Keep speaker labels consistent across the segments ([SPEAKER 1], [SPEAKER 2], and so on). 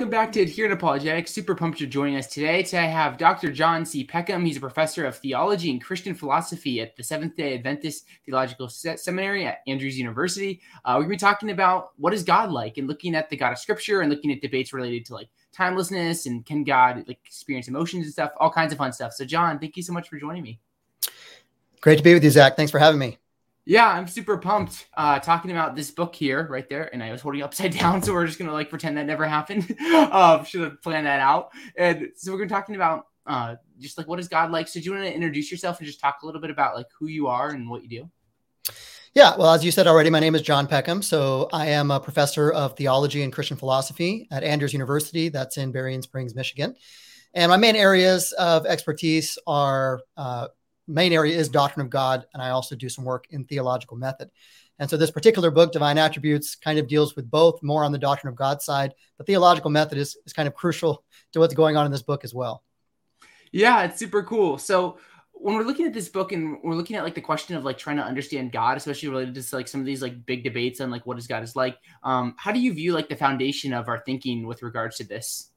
[SPEAKER 1] Welcome back to Adherent Apologetics. Super pumped you're joining us today. Today I have Dr. John C. Peckham. He's a professor of theology and Christian philosophy at the Seventh day Adventist Theological Seminary at Andrews University. Uh, we're going to be talking about what is God like and looking at the God of Scripture and looking at debates related to like timelessness and can God like experience emotions and stuff, all kinds of fun stuff. So, John, thank you so much for joining me.
[SPEAKER 2] Great to be with you, Zach. Thanks for having me.
[SPEAKER 1] Yeah, I'm super pumped uh, talking about this book here, right there. And I was holding upside down, so we're just gonna like pretend that never happened. uh, should have planned that out. And so we're gonna talking about uh, just like what is God like. So do you want to introduce yourself and just talk a little bit about like who you are and what you do?
[SPEAKER 2] Yeah, well, as you said already, my name is John Peckham. So I am a professor of theology and Christian philosophy at Andrews University. That's in Berrien Springs, Michigan. And my main areas of expertise are uh, main area is doctrine of God, and I also do some work in theological method. And so this particular book, Divine Attributes, kind of deals with both more on the doctrine of God side, but theological method is, is kind of crucial to what's going on in this book as well.
[SPEAKER 1] Yeah, it's super cool. So when we're looking at this book and we're looking at like the question of like trying to understand God, especially related to like some of these like big debates on like what is God is like, um, how do you view like the foundation of our thinking with regards to this?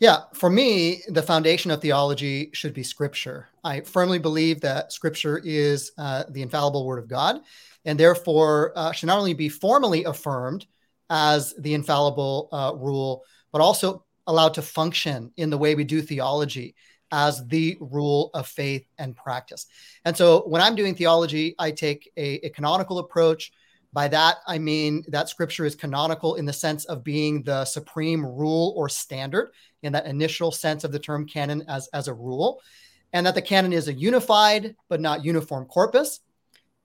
[SPEAKER 2] Yeah, for me, the foundation of theology should be scripture. I firmly believe that scripture is uh, the infallible word of God and therefore uh, should not only be formally affirmed as the infallible uh, rule, but also allowed to function in the way we do theology as the rule of faith and practice. And so when I'm doing theology, I take a, a canonical approach. By that, I mean that scripture is canonical in the sense of being the supreme rule or standard in that initial sense of the term canon as, as a rule, and that the canon is a unified but not uniform corpus.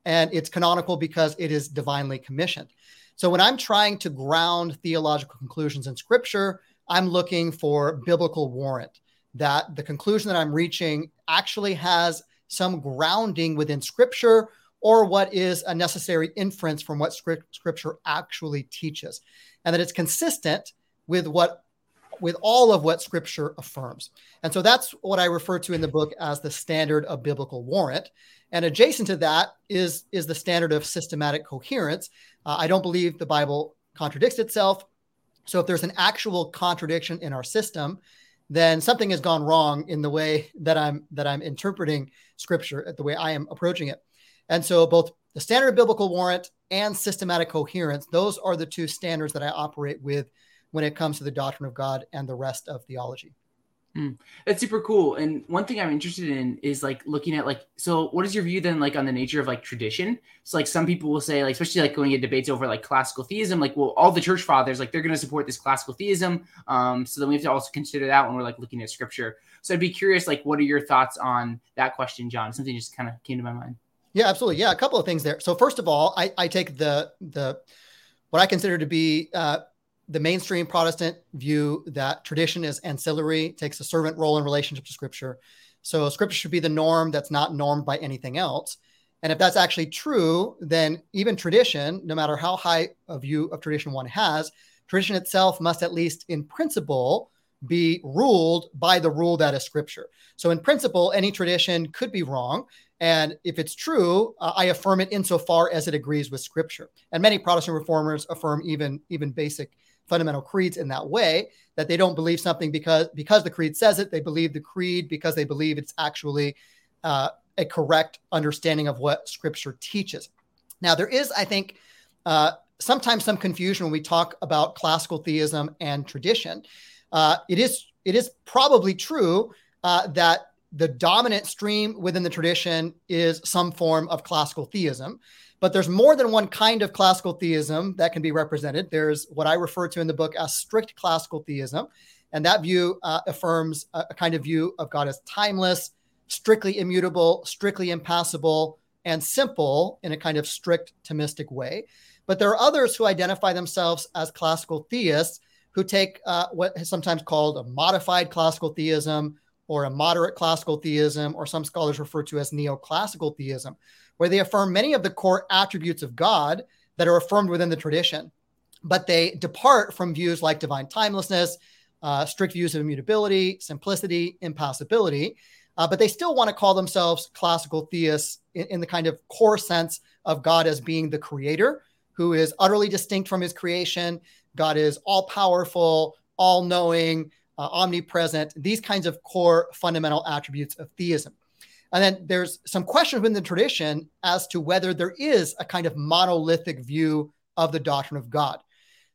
[SPEAKER 2] And it's canonical because it is divinely commissioned. So when I'm trying to ground theological conclusions in scripture, I'm looking for biblical warrant that the conclusion that I'm reaching actually has some grounding within scripture or what is a necessary inference from what scripture actually teaches and that it's consistent with what with all of what scripture affirms. And so that's what I refer to in the book as the standard of biblical warrant. And adjacent to that is, is the standard of systematic coherence. Uh, I don't believe the Bible contradicts itself. So if there's an actual contradiction in our system, then something has gone wrong in the way that I'm that I'm interpreting scripture, the way I am approaching it. And so both the standard biblical warrant and systematic coherence, those are the two standards that I operate with when it comes to the doctrine of God and the rest of theology.
[SPEAKER 1] Mm, that's super cool. And one thing I'm interested in is like looking at like, so what is your view then like on the nature of like tradition? So like some people will say like, especially like going into debates over like classical theism, like, well, all the church fathers, like they're going to support this classical theism. Um, so then we have to also consider that when we're like looking at scripture. So I'd be curious, like, what are your thoughts on that question, John? Something just kind of came to my mind.
[SPEAKER 2] Yeah, absolutely. Yeah. A couple of things there. So first of all, I, I take the, the, what I consider to be uh, the mainstream Protestant view that tradition is ancillary, takes a servant role in relationship to Scripture. So Scripture should be the norm that's not normed by anything else. And if that's actually true, then even tradition, no matter how high a view of tradition one has, tradition itself must at least in principle be ruled by the rule that is Scripture. So in principle, any tradition could be wrong. And if it's true, uh, I affirm it insofar as it agrees with Scripture. And many Protestant reformers affirm even even basic fundamental creeds in that way that they don't believe something because because the creed says it they believe the creed because they believe it's actually uh, a correct understanding of what scripture teaches now there is i think uh, sometimes some confusion when we talk about classical theism and tradition uh, it is it is probably true uh, that the dominant stream within the tradition is some form of classical theism but there's more than one kind of classical theism that can be represented. There's what I refer to in the book as strict classical theism. And that view uh, affirms a, a kind of view of God as timeless, strictly immutable, strictly impassible, and simple in a kind of strict Thomistic way. But there are others who identify themselves as classical theists who take uh, what is sometimes called a modified classical theism or a moderate classical theism, or some scholars refer to as neoclassical theism, where they affirm many of the core attributes of God that are affirmed within the tradition, but they depart from views like divine timelessness, uh, strict views of immutability, simplicity, impassibility. Uh, but they still want to call themselves classical theists in, in the kind of core sense of God as being the creator, who is utterly distinct from his creation, God is all powerful, all knowing, uh, omnipresent, these kinds of core fundamental attributes of theism. And then there's some questions within the tradition as to whether there is a kind of monolithic view of the doctrine of God.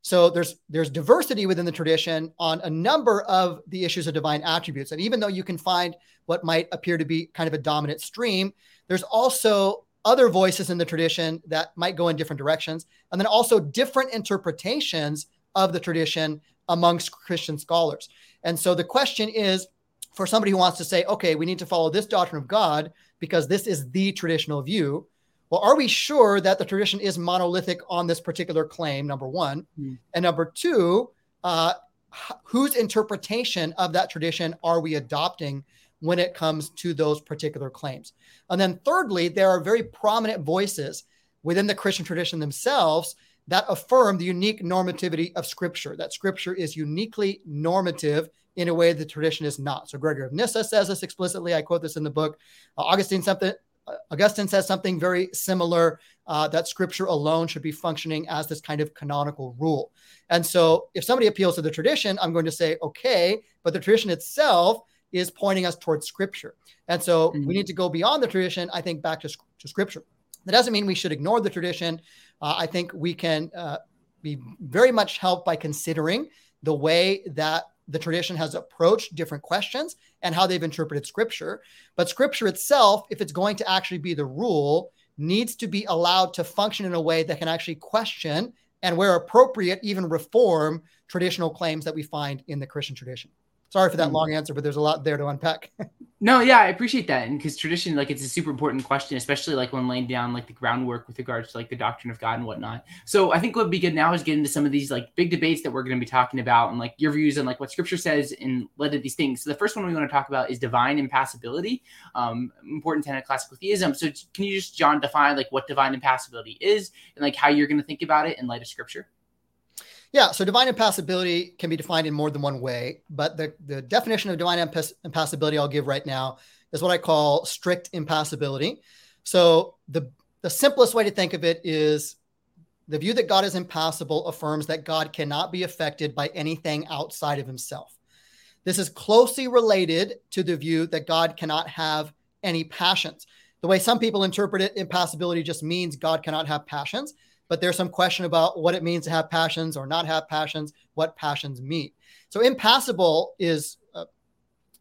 [SPEAKER 2] So there's there's diversity within the tradition on a number of the issues of divine attributes. And even though you can find what might appear to be kind of a dominant stream, there's also other voices in the tradition that might go in different directions, and then also different interpretations of the tradition amongst Christian scholars. And so the question is for somebody who wants to say, okay, we need to follow this doctrine of God because this is the traditional view. Well, are we sure that the tradition is monolithic on this particular claim? Number one. Mm. And number two, uh, whose interpretation of that tradition are we adopting when it comes to those particular claims? And then, thirdly, there are very prominent voices within the Christian tradition themselves that affirm the unique normativity of Scripture, that Scripture is uniquely normative in a way the tradition is not. So Gregory of Nyssa says this explicitly. I quote this in the book. Uh, Augustine something. Uh, Augustine says something very similar uh, that Scripture alone should be functioning as this kind of canonical rule. And so, if somebody appeals to the tradition, I'm going to say, okay, but the tradition itself is pointing us towards Scripture. And so, mm-hmm. we need to go beyond the tradition. I think back to, to Scripture. That doesn't mean we should ignore the tradition. Uh, I think we can uh, be very much helped by considering the way that the tradition has approached different questions and how they've interpreted scripture. But scripture itself, if it's going to actually be the rule, needs to be allowed to function in a way that can actually question and, where appropriate, even reform traditional claims that we find in the Christian tradition. Sorry for that mm. long answer, but there's a lot there to unpack.
[SPEAKER 1] No, yeah, I appreciate that, and because tradition, like, it's a super important question, especially like when laying down like the groundwork with regards to like the doctrine of God and whatnot. So I think what would be good now is get into some of these like big debates that we're going to be talking about, and like your views on like what Scripture says in light of these things. So the first one we want to talk about is divine impassibility, um, important tenet of classical theism. So can you just, John, define like what divine impassibility is and like how you're going to think about it in light of Scripture?
[SPEAKER 2] Yeah, so divine impassibility can be defined in more than one way, but the, the definition of divine impass- impassibility I'll give right now is what I call strict impassibility. So the, the simplest way to think of it is the view that God is impassible affirms that God cannot be affected by anything outside of himself. This is closely related to the view that God cannot have any passions. The way some people interpret it, impassibility just means God cannot have passions but there's some question about what it means to have passions or not have passions, what passions mean. So impassible is uh,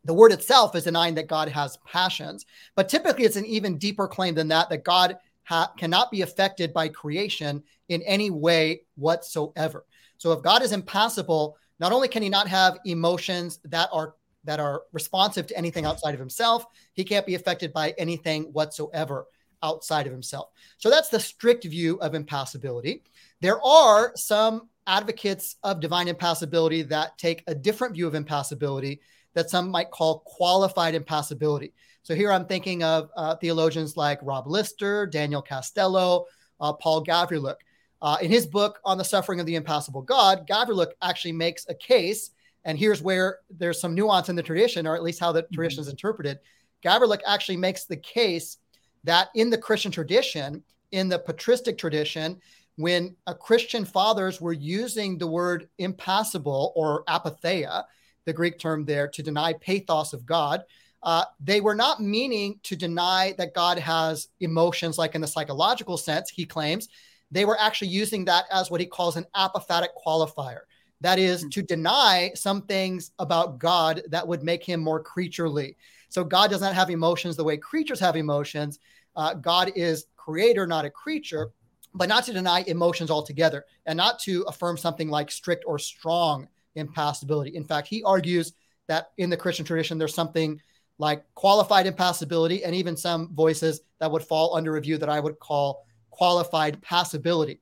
[SPEAKER 2] the word itself is denying that God has passions, but typically it's an even deeper claim than that, that God ha- cannot be affected by creation in any way whatsoever. So if God is impassible, not only can he not have emotions that are that are responsive to anything outside of himself, he can't be affected by anything whatsoever outside of himself. So that's the strict view of impassibility. There are some advocates of divine impassibility that take a different view of impassibility that some might call qualified impassibility. So here I'm thinking of uh, theologians like Rob Lister, Daniel Castelo, uh, Paul Gavrilyuk. Uh, in his book on the suffering of the impassible God, Gavrilyuk actually makes a case, and here's where there's some nuance in the tradition, or at least how the mm-hmm. tradition is interpreted. Gavrilyuk actually makes the case that in the Christian tradition, in the patristic tradition, when a Christian fathers were using the word impassible or apatheia, the Greek term there, to deny pathos of God, uh, they were not meaning to deny that God has emotions, like in the psychological sense, he claims. They were actually using that as what he calls an apophatic qualifier. That is mm-hmm. to deny some things about God that would make him more creaturely. So God does not have emotions the way creatures have emotions. Uh, God is creator, not a creature, but not to deny emotions altogether and not to affirm something like strict or strong impassibility. In fact, he argues that in the Christian tradition, there's something like qualified impassibility and even some voices that would fall under a view that I would call qualified passibility.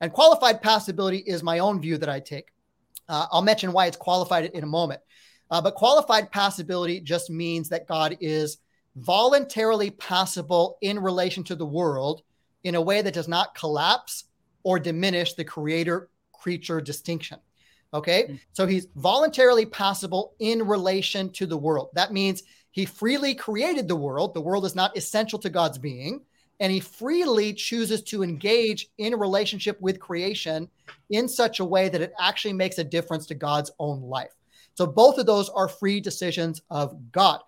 [SPEAKER 2] And qualified passibility is my own view that I take. Uh, I'll mention why it's qualified in a moment. Uh, but qualified passibility just means that God is voluntarily passible in relation to the world in a way that does not collapse or diminish the creator creature distinction. Okay. Mm-hmm. So he's voluntarily passible in relation to the world. That means he freely created the world. The world is not essential to God's being. and he freely chooses to engage in a relationship with creation in such a way that it actually makes a difference to God's own life. So both of those are free decisions of God.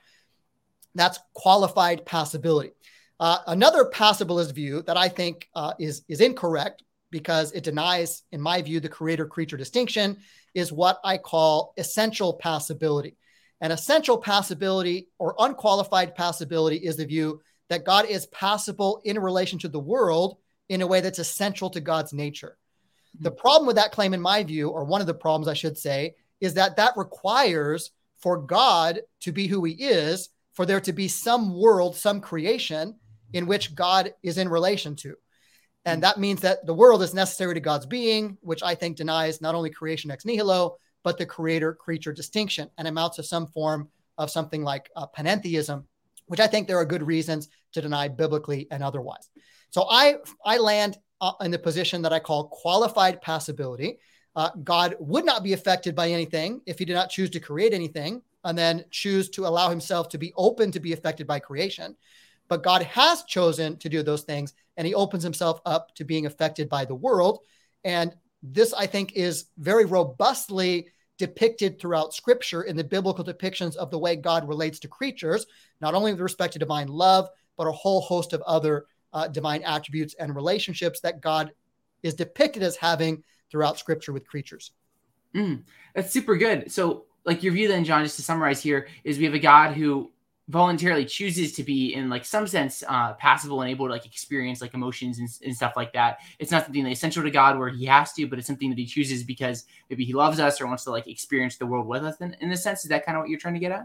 [SPEAKER 2] That's qualified passibility. Uh, another passibilist view that I think uh, is is incorrect because it denies, in my view, the creator creature distinction is what I call essential passibility. And essential passibility or unqualified passibility is the view that God is passible in relation to the world in a way that's essential to God's nature. The hmm. problem with that claim, in my view, or one of the problems I should say, is that that requires for God to be who he is, for there to be some world, some creation in which God is in relation to. And hmm. that means that the world is necessary to God's being, which I think denies not only creation ex nihilo, but the creator creature distinction and amounts to some form of something like uh, panentheism, which I think there are good reasons to deny biblically and otherwise. So I, I land uh, in the position that I call qualified passibility. Uh, God would not be affected by anything if he did not choose to create anything and then choose to allow himself to be open to be affected by creation. But God has chosen to do those things and he opens himself up to being affected by the world. And this, I think, is very robustly depicted throughout scripture in the biblical depictions of the way God relates to creatures, not only with respect to divine love, but a whole host of other uh, divine attributes and relationships that God is depicted as having throughout scripture with creatures.
[SPEAKER 1] Mm, that's super good. So, like your view then, John, just to summarize here, is we have a God who voluntarily chooses to be in like some sense uh passible and able to like experience like emotions and, and stuff like that it's not something that's essential to god where he has to but it's something that he chooses because maybe he loves us or wants to like experience the world with us in, in a sense is that kind of what you're trying to get at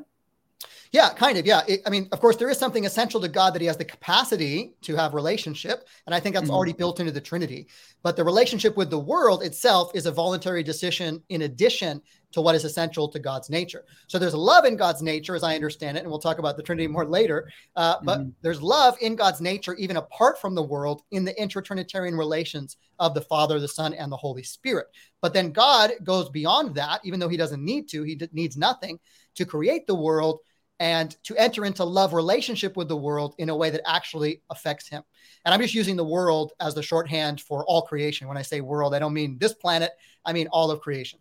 [SPEAKER 2] yeah, kind of. Yeah. It, I mean, of course, there is something essential to God that he has the capacity to have relationship. And I think that's mm-hmm. already built into the Trinity. But the relationship with the world itself is a voluntary decision in addition to what is essential to God's nature. So there's love in God's nature, as I understand it. And we'll talk about the Trinity more later. Uh, but mm-hmm. there's love in God's nature, even apart from the world, in the intra Trinitarian relations of the Father, the Son, and the Holy Spirit. But then God goes beyond that, even though he doesn't need to, he d- needs nothing to create the world and to enter into love relationship with the world in a way that actually affects him. And I'm just using the world as the shorthand for all creation. When I say world, I don't mean this planet, I mean all of creation.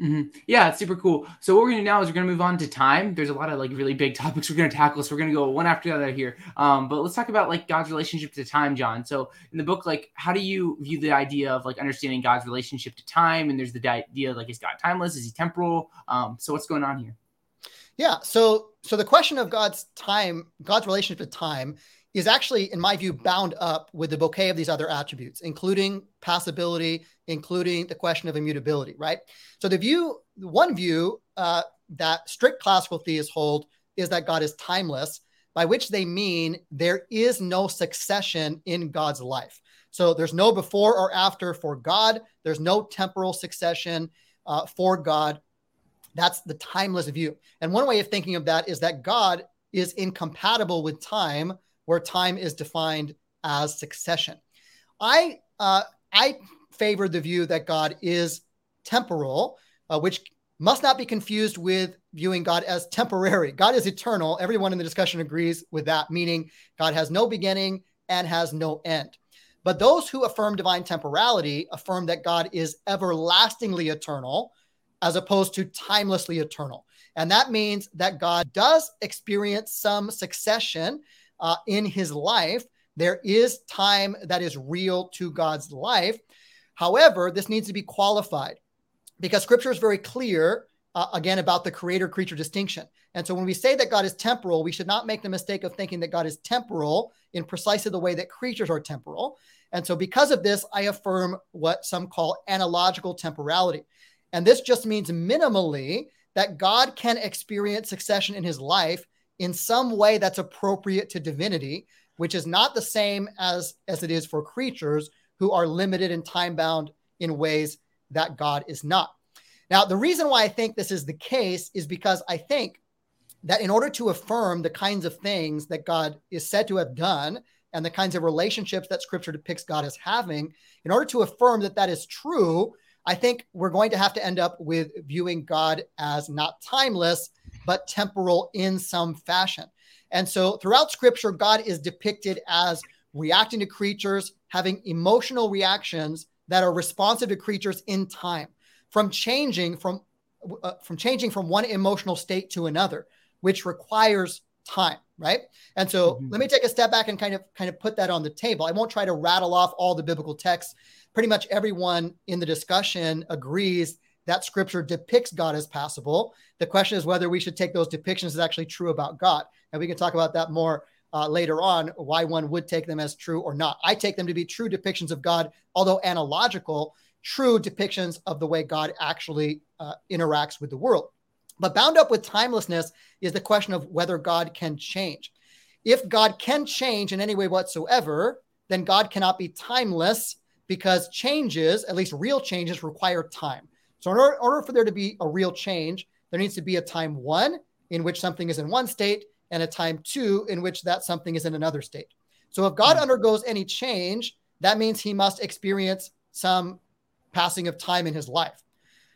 [SPEAKER 1] Mm-hmm. Yeah, it's super cool. So what we're gonna do now is we're gonna move on to time. There's a lot of like really big topics we're gonna tackle, so we're gonna go one after the other here. Um, but let's talk about like God's relationship to time, John. So in the book, like, how do you view the idea of like understanding God's relationship to time? And there's the idea like, is God timeless? Is He temporal? Um, so what's going on here?
[SPEAKER 2] Yeah. So so the question of God's time, God's relationship to time is actually, in my view, bound up with the bouquet of these other attributes, including passibility, including the question of immutability, right? So the view, one view uh, that strict classical theists hold is that God is timeless, by which they mean there is no succession in God's life. So there's no before or after for God. There's no temporal succession uh, for God. That's the timeless view. And one way of thinking of that is that God is incompatible with time, where time is defined as succession. I uh, I favor the view that God is temporal, uh, which must not be confused with viewing God as temporary. God is eternal. Everyone in the discussion agrees with that, meaning God has no beginning and has no end. But those who affirm divine temporality affirm that God is everlastingly eternal, as opposed to timelessly eternal. And that means that God does experience some succession uh, in his life. There is time that is real to God's life. However, this needs to be qualified because scripture is very clear, uh, again, about the creator creature distinction. And so when we say that God is temporal, we should not make the mistake of thinking that God is temporal in precisely the way that creatures are temporal. And so, because of this, I affirm what some call analogical temporality. And this just means minimally that God can experience succession in his life in some way that's appropriate to divinity, which is not the same as, as it is for creatures who are limited and time bound in ways that God is not. Now, the reason why I think this is the case is because I think that in order to affirm the kinds of things that God is said to have done and the kinds of relationships that scripture depicts God as having, in order to affirm that that is true, I think we're going to have to end up with viewing God as not timeless, but temporal in some fashion. And so throughout scripture, God is depicted as reacting to creatures, having emotional reactions that are responsive to creatures in time, from changing from uh, from changing from one emotional state to another, which requires time, right? And so mm-hmm. let me take a step back and kind of kind of put that on the table. I won't try to rattle off all the biblical texts. Pretty much everyone in the discussion agrees that scripture depicts God as passible. The question is whether we should take those depictions as actually true about God. And we can talk about that more uh, later on, why one would take them as true or not. I take them to be true depictions of God, although analogical, true depictions of the way God actually uh, interacts with the world. But bound up with timelessness is the question of whether God can change. If God can change in any way whatsoever, then God cannot be timeless because changes, at least real changes, require time. So, in order, order, for there to be a real change, there needs to be a time one in which something is in one state and a time two in which that something is in another state. So, if God mm-hmm. undergoes any change, that means he must experience some passing of time in his life.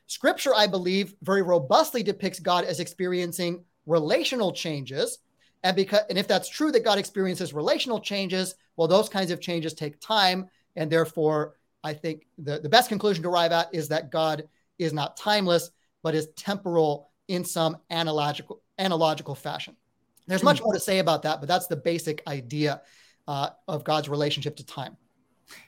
[SPEAKER 2] Scripture, I believe, very robustly depicts God as experiencing relational changes. And because and if that's true that God experiences relational changes, well, those kinds of changes take time. And therefore, I think the, the best conclusion to arrive at is that God is not timeless, but is temporal in some analogical analogical fashion. There's much more to say about that, but that's the basic idea uh, of God's relationship to time.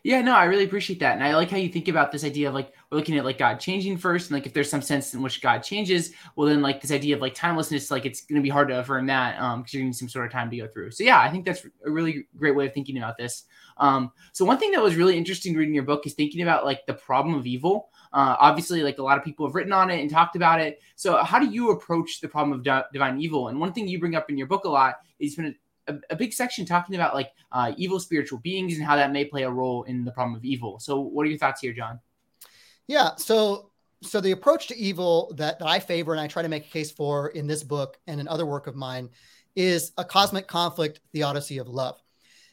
[SPEAKER 1] Yeah, no, I really appreciate that. And I like how you think about this idea of like we're looking at like God changing first. And like if there's some sense in which God changes, well then like this idea of like timelessness, like it's gonna be hard to affirm that um because you're needing some sort of time to go through. So yeah, I think that's a really great way of thinking about this. Um so one thing that was really interesting reading your book is thinking about like the problem of evil. Uh, obviously, like a lot of people have written on it and talked about it. So, how do you approach the problem of di- divine evil? And one thing you bring up in your book a lot is been a, a, big section talking about like uh, evil spiritual beings and how that may play a role in the problem of evil. So, what are your thoughts here, John?
[SPEAKER 2] Yeah. So, so the approach to evil that, that I favor and I try to make a case for in this book and in other work of mine is a cosmic conflict theodicy of love.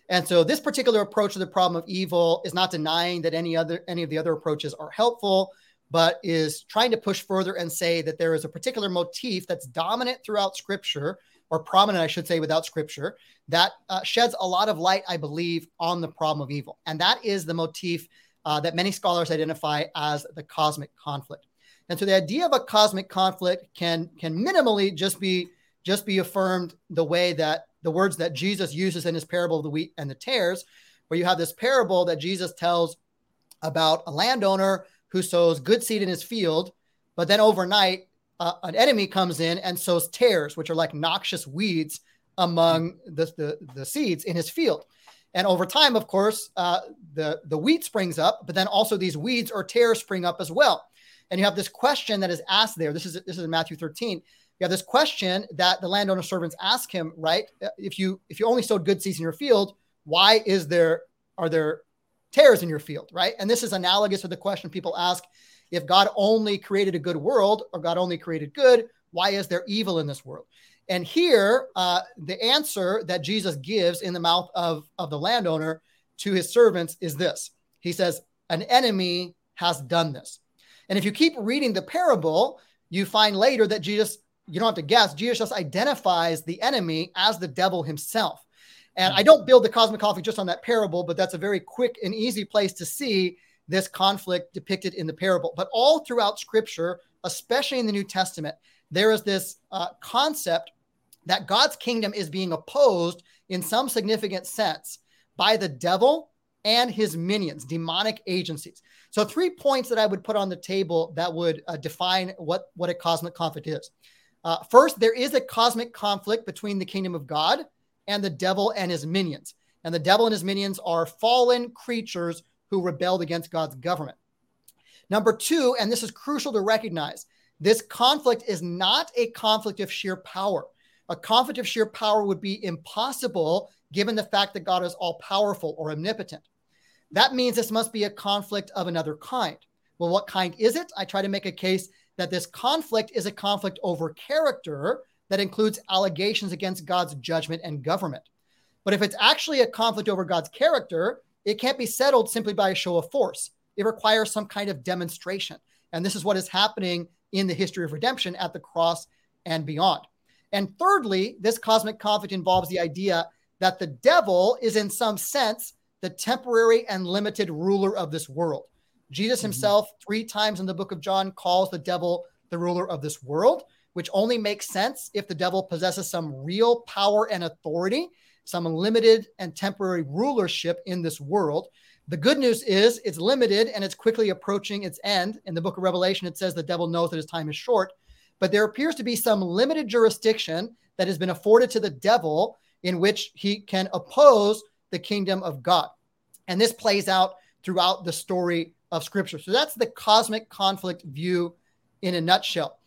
[SPEAKER 2] And so this particular approach to the problem of evil is not denying that any other any of the other approaches are helpful, but is trying to push further and say that there is a particular motif that's dominant throughout scripture or prominent, I should say, without scripture that uh, sheds a lot of light, I believe, on the problem of evil. And that is the motif uh, that many scholars identify as the cosmic conflict. And so the idea of a cosmic conflict can can minimally just be just be affirmed the way that the words that Jesus uses in his parable of the wheat and the tares, where you have this parable that Jesus tells about a landowner who sows good seed in his field, but then overnight uh, an enemy comes in and sows tares, which are like noxious weeds among the, the, the seeds in his field. And over time, of course, uh, the, the wheat springs up, but then also these weeds or tares spring up as well. And you have this question that is asked there. This is this is in Matthew 13 you have this question that the landowner servants ask him, right? If you if you only sowed good seeds in your field, why is there are there tares in your field, right? And this is analogous to the question people ask if God only created a good world or God only created good, why is there evil in this world? And here, uh, the answer that Jesus gives in the mouth of, of the landowner to his servants is this He says, An enemy has done this. And if you keep reading the parable, you find later that Jesus you don't have to guess. Jesus just identifies the enemy as the devil himself. And I don't build the cosmic conflict just on that parable, but that's a very quick and easy place to see this conflict depicted in the parable. But all throughout scripture, especially in the New Testament, there is this uh, concept that God's kingdom is being opposed in some significant sense by the devil and his minions, demonic agencies. So, three points that I would put on the table that would uh, define what, what a cosmic conflict is. Uh, first, there is a cosmic conflict between the kingdom of God and the devil and his minions. And the devil and his minions are fallen creatures who rebelled against God's government. Number two, and this is crucial to recognize, this conflict is not a conflict of sheer power. A conflict of sheer power would be impossible given the fact that God is all powerful or omnipotent. That means this must be a conflict of another kind. Well, what kind is it? I try to make a case that this conflict is a conflict over character that includes allegations against God's judgment and government. But if it's actually a conflict over God's character, it can't be settled simply by a show of force. It requires some kind of demonstration. And this is what is happening in the history of redemption at the cross and beyond. And thirdly, this cosmic conflict involves the idea that the devil is, in some sense, the temporary and limited ruler of this world. Jesus mm-hmm. himself, mm-hmm. three times in the book of John, calls the devil the ruler of this world, which only makes sense if the devil possesses some real power and authority, some limited and temporary rulership in this world. The good news is it's limited and it's quickly approaching its end. In the book of Revelation, it says the devil knows that his time is short, but there appears to be some limited jurisdiction that has been afforded to the devil in which he can oppose the kingdom of God. And this plays out throughout the story of Scripture. So that's the cosmic conflict view in a nutshell.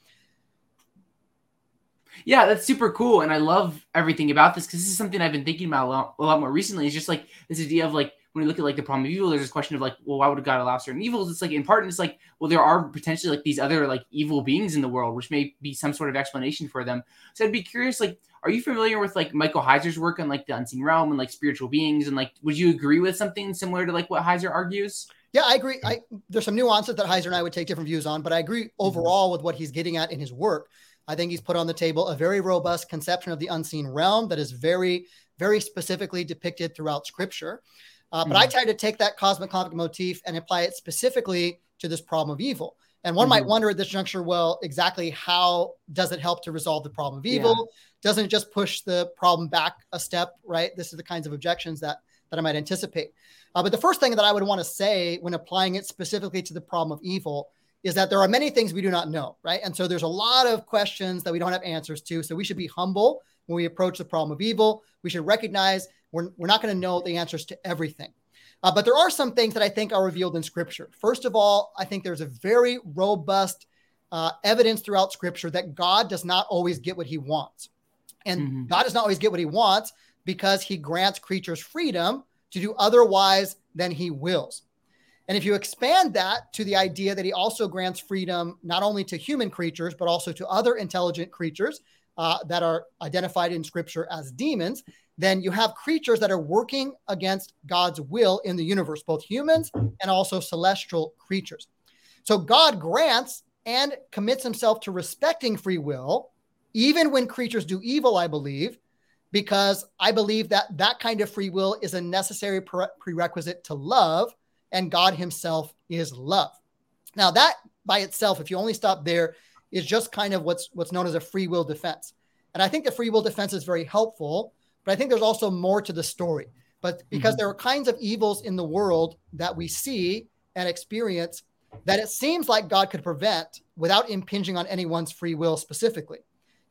[SPEAKER 1] Yeah, that's super cool, and I love everything about this because this is something I've been thinking about a lot, a lot more recently. It's just like this idea of like when you look at like the problem of evil, there's this question of like, well, why would God allow certain evils? It's like in part, it's like, well, there are potentially like these other like evil beings in the world, which may be some sort of explanation for them. So I'd be curious, like, are you familiar with like Michael Heiser's work on like the unseen realm and like spiritual beings? And like, would you agree with something similar to like what Heiser argues?
[SPEAKER 2] Yeah, I agree. I, there's some nuances that Heiser and I would take different views on, but I agree mm-hmm. overall with what he's getting at in his work. I think he's put on the table a very robust conception of the unseen realm that is very, very specifically depicted throughout scripture. Uh, but mm-hmm. I tried to take that cosmic conflict motif and apply it specifically to this problem of evil. And one mm-hmm. might wonder at this juncture, well, exactly how does it help to resolve the problem of evil? Yeah. Doesn't it just push the problem back a step, right? This is the kinds of objections that that I might anticipate. Uh, but the first thing that I would want to say when applying it specifically to the problem of evil is that there are many things we do not know, right? And so there's a lot of questions that we don't have answers to. So we should be humble when we approach the problem of evil. We should recognize we're, we're not going to know the answers to everything. Uh, but there are some things that I think are revealed in Scripture. First of all, I think there's a very robust uh, evidence throughout Scripture that God does not always get what he wants. And mm-hmm. God does not always get what he wants because he grants creatures freedom to do otherwise than he wills. And if you expand that to the idea that he also grants freedom not only to human creatures, but also to other intelligent creatures uh, that are identified in scripture as demons, then you have creatures that are working against God's will in the universe, both humans and also celestial creatures. So God grants and commits himself to respecting free will, even when creatures do evil, I believe, because I believe that that kind of free will is a necessary pre- prerequisite to love, and God himself is love. Now, that by itself, if you only stop there, is just kind of what's what's known as a free will defense. And I think the free will defense is very helpful but I think there's also more to the story. But because mm-hmm. there are kinds of evils in the world that we see and experience that it seems like God could prevent without impinging on anyone's free will specifically.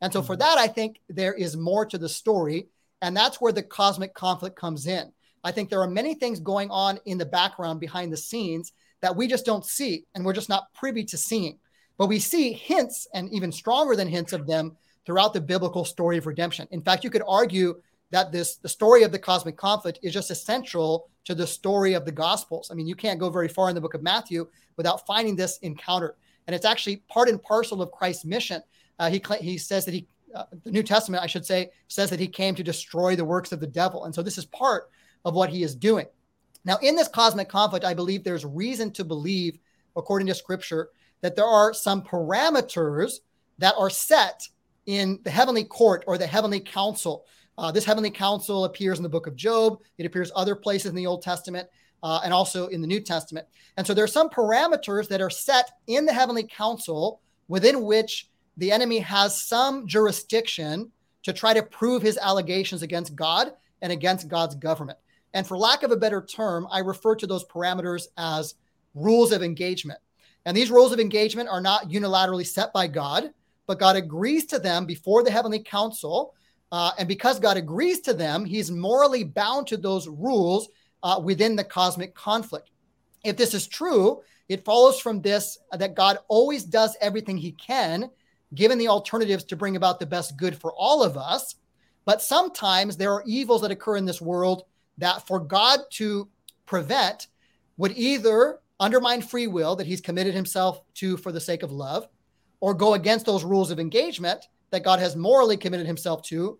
[SPEAKER 2] And so, mm-hmm. for that, I think there is more to the story. And that's where the cosmic conflict comes in. I think there are many things going on in the background behind the scenes that we just don't see and we're just not privy to seeing. But we see hints and even stronger than hints of them throughout the biblical story of redemption. In fact, you could argue that this the story of the cosmic conflict is just essential to the story of the gospels. I mean you can't go very far in the book of matthew without finding this encounter. And it's actually part and parcel of christ's mission. Uh, he he says that he uh, the new testament i should say says that he came to destroy the works of the devil. And so this is part of what he is doing. Now in this cosmic conflict i believe there's reason to believe according to scripture that there are some parameters that are set in the heavenly court or the heavenly council uh, this heavenly council appears in the book of Job. It appears other places in the Old Testament uh, and also in the New Testament. And so there are some parameters that are set in the heavenly council within which the enemy has some jurisdiction to try to prove his allegations against God and against God's government. And for lack of a better term, I refer to those parameters as rules of engagement. And these rules of engagement are not unilaterally set by God, but God agrees to them before the heavenly council uh, and because God agrees to them, he's morally bound to those rules uh, within the cosmic conflict. If this is true, it follows from this that God always does everything he can, given the alternatives to bring about the best good for all of us. But sometimes there are evils that occur in this world that for God to prevent would either undermine free will that he's committed himself to for the sake of love, or go against those rules of engagement that God has morally committed himself to.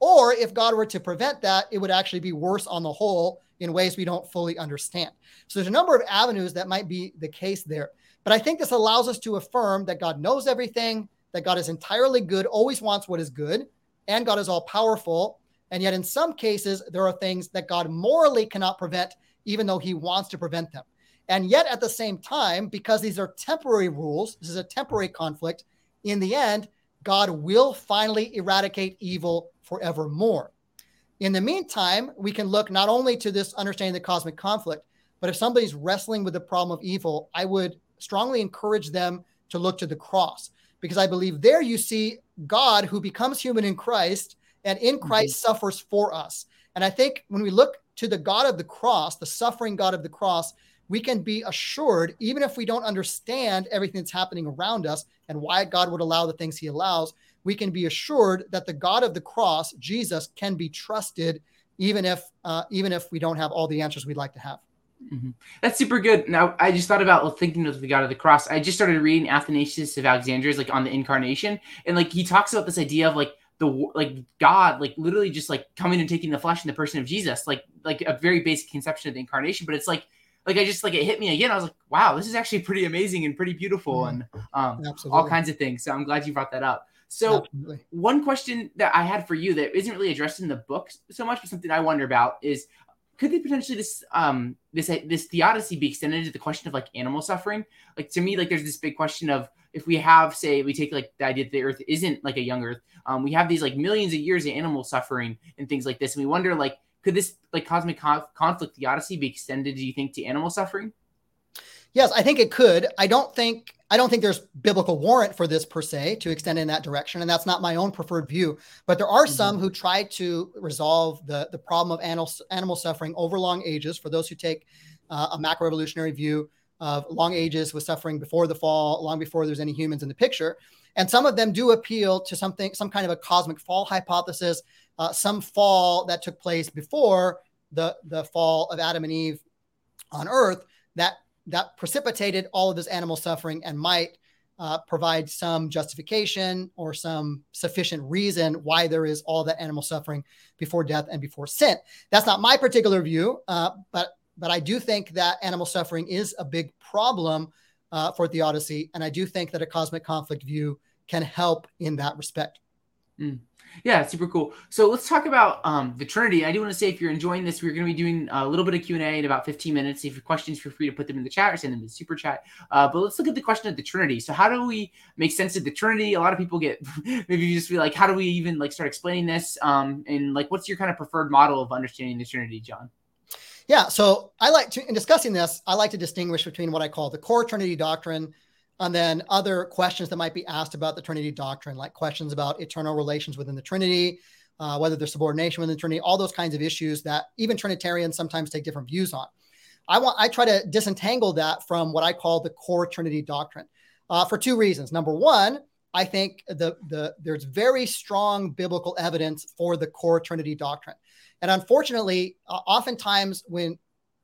[SPEAKER 2] Or if God were to prevent that, it would actually be worse on the whole in ways we don't fully understand. So there's a number of avenues that might be the case there. But I think this allows us to affirm that God knows everything, that God is entirely good, always wants what is good, and God is all powerful. And yet, in some cases, there are things that God morally cannot prevent, even though he wants to prevent them. And yet, at the same time, because these are temporary rules, this is a temporary conflict, in the end, God will finally eradicate evil forevermore. In the meantime, we can look not only to this understanding of the cosmic conflict, but if somebody's wrestling with the problem of evil, I would strongly encourage them to look to the cross because I believe there you see God who becomes human in Christ and in Christ mm-hmm. suffers for us. And I think when we look to the God of the cross, the suffering God of the cross, we can be assured, even if we don't understand everything that's happening around us and why God would allow the things he allows, we can be assured that the God of the cross, Jesus, can be trusted, even if uh, even if we don't have all the answers we'd like to have.
[SPEAKER 1] Mm-hmm. That's super good. Now, I just thought about thinking of the God of the Cross. I just started reading Athanasius of Alexandria's like on the incarnation, and like he talks about this idea of like the like God, like literally just like coming and taking the flesh in the person of Jesus, like like a very basic conception of the incarnation. But it's like like I just like it hit me again. I was like, wow, this is actually pretty amazing and pretty beautiful mm-hmm. and um, all kinds of things. So I'm glad you brought that up. So Absolutely. one question that I had for you that isn't really addressed in the book so much, but something I wonder about is could they potentially this um this this theodicy be extended to the question of like animal suffering? Like to me, like there's this big question of if we have say we take like the idea that the earth isn't like a young earth, um, we have these like millions of years of animal suffering and things like this, and we wonder like could this like cosmic conflict theodicy, be extended? Do you think to animal suffering?
[SPEAKER 2] Yes, I think it could. I don't think I don't think there's biblical warrant for this per se to extend in that direction, and that's not my own preferred view. But there are mm-hmm. some who try to resolve the the problem of animal animal suffering over long ages. For those who take uh, a macroevolutionary view of long ages with suffering before the fall, long before there's any humans in the picture, and some of them do appeal to something, some kind of a cosmic fall hypothesis, uh, some fall that took place before the the fall of Adam and Eve on Earth that that precipitated all of this animal suffering and might uh, provide some justification or some sufficient reason why there is all that animal suffering before death and before sin. That's not my particular view, uh, but but I do think that animal suffering is a big problem uh, for theodicy, and I do think that a cosmic conflict view can help in that respect.
[SPEAKER 1] Mm. Yeah, super cool. So let's talk about um, the Trinity. I do want to say if you're enjoying this, we're going to be doing a little bit of Q and A in about 15 minutes. If you have questions, feel free to put them in the chat or send them in super chat. Uh, but let's look at the question of the Trinity. So how do we make sense of the Trinity? A lot of people get maybe you just feel like, how do we even like start explaining this? Um, and like, what's your kind of preferred model of understanding the Trinity, John?
[SPEAKER 2] Yeah, so I like to in discussing this, I like to distinguish between what I call the core Trinity doctrine and then other questions that might be asked about the Trinity doctrine, like questions about eternal relations within the Trinity, uh, whether there's subordination within the Trinity, all those kinds of issues that even Trinitarians sometimes take different views on. I want I try to disentangle that from what I call the core Trinity doctrine uh, for two reasons. Number one, I think the the there's very strong biblical evidence for the core Trinity doctrine, and unfortunately, uh, oftentimes when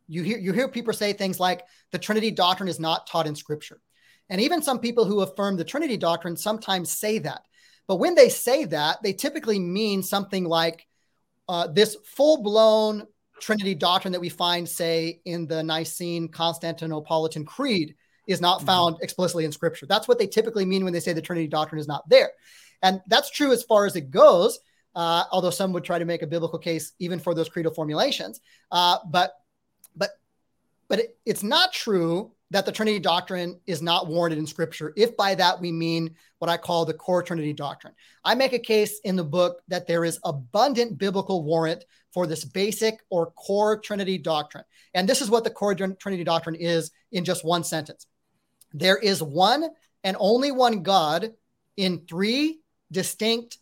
[SPEAKER 2] you hear you hear people say things like the Trinity doctrine is not taught in Scripture. And even some people who affirm the Trinity doctrine sometimes say that. But when they say that, they typically mean something like uh, this full blown Trinity doctrine that we find, say, in the Nicene Constantinopolitan Creed is not mm-hmm. found mm-hmm. explicitly in Scripture. That's what they typically mean when they say the Trinity doctrine is not there. And that's true as far as it goes, uh, although some would try to make a biblical case even for those creedal formulations. Uh, but but but it, it's not true that the Trinity doctrine is not warranted in Scripture, if by that we mean what I call the core Trinity doctrine. I make a case in the book that there is abundant biblical warrant for this basic or core Trinity doctrine. And this is what the core Trinity doctrine is in just one sentence there is one and only one God in three distinct,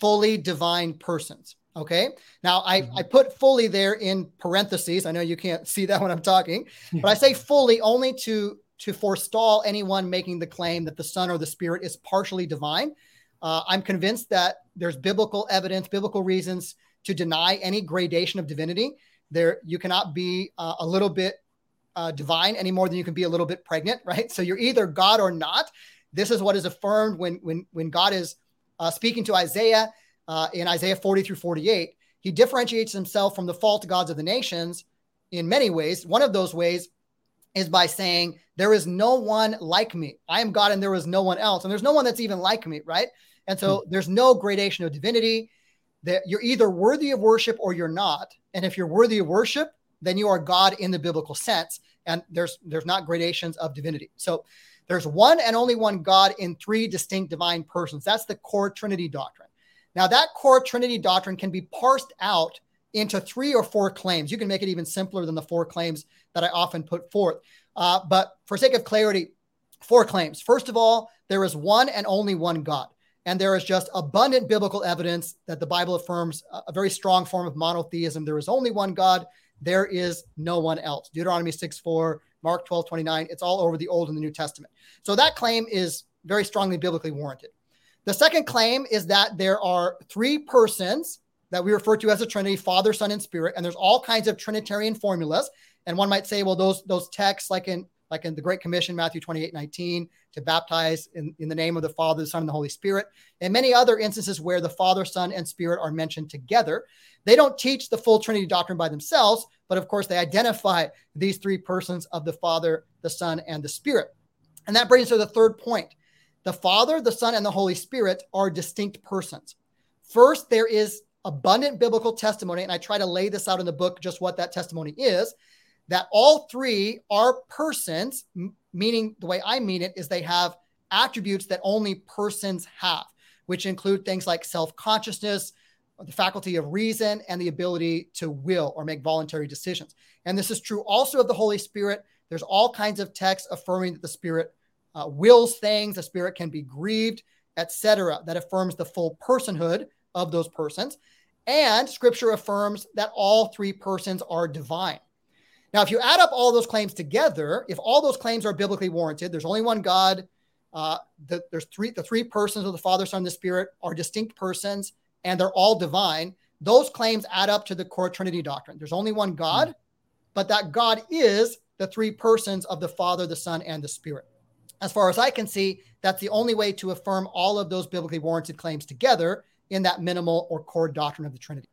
[SPEAKER 2] fully divine persons. Okay. Now I, mm-hmm. I put fully there in parentheses. I know you can't see that when I'm talking, but I say fully only to to forestall anyone making the claim that the Son or the Spirit is partially divine. Uh, I'm convinced that there's biblical evidence, biblical reasons to deny any gradation of divinity. There, you cannot be uh, a little bit uh, divine any more than you can be a little bit pregnant, right? So you're either God or not. This is what is affirmed when when when God is uh, speaking to Isaiah uh, in Isaiah 40 through 48, he differentiates himself from the false gods of the nations in many ways. One of those ways is by saying, There is no one like me. I am God and there is no one else. And there's no one that's even like me, right? And so hmm. there's no gradation of divinity. that you're either worthy of worship or you're not. And if you're worthy of worship, then you are God in the biblical sense. And there's there's not gradations of divinity. So there's one and only one God in three distinct divine persons. That's the core Trinity doctrine. Now, that core Trinity doctrine can be parsed out into three or four claims. You can make it even simpler than the four claims that I often put forth. Uh, but for sake of clarity, four claims. First of all, there is one and only one God. And there is just abundant biblical evidence that the Bible affirms a very strong form of monotheism. There is only one God, there is no one else. Deuteronomy 6 4, Mark 12 29, it's all over the Old and the New Testament. So that claim is very strongly biblically warranted. The second claim is that there are three persons that we refer to as a Trinity, Father, Son, and Spirit, and there's all kinds of Trinitarian formulas. And one might say, well, those those texts, like in like in the Great Commission, Matthew 28, 19, to baptize in, in the name of the Father, the Son, and the Holy Spirit, and many other instances where the Father, Son, and Spirit are mentioned together. They don't teach the full Trinity doctrine by themselves, but of course, they identify these three persons of the Father, the Son, and the Spirit. And that brings us to the third point. The Father, the Son, and the Holy Spirit are distinct persons. First, there is abundant biblical testimony, and I try to lay this out in the book just what that testimony is that all three are persons, meaning the way I mean it is they have attributes that only persons have, which include things like self consciousness, the faculty of reason, and the ability to will or make voluntary decisions. And this is true also of the Holy Spirit. There's all kinds of texts affirming that the Spirit uh, wills things, the Spirit can be grieved, etc., that affirms the full personhood of those persons. And Scripture affirms that all three persons are divine. Now, if you add up all those claims together, if all those claims are biblically warranted, there's only one God. Uh, the, there's three. The three persons of the Father, Son, and the Spirit are distinct persons, and they're all divine. Those claims add up to the core Trinity doctrine. There's only one God, mm-hmm. but that God is the three persons of the Father, the Son, and the Spirit. As far as I can see, that's the only way to affirm all of those biblically warranted claims together in that minimal or core doctrine of the Trinity.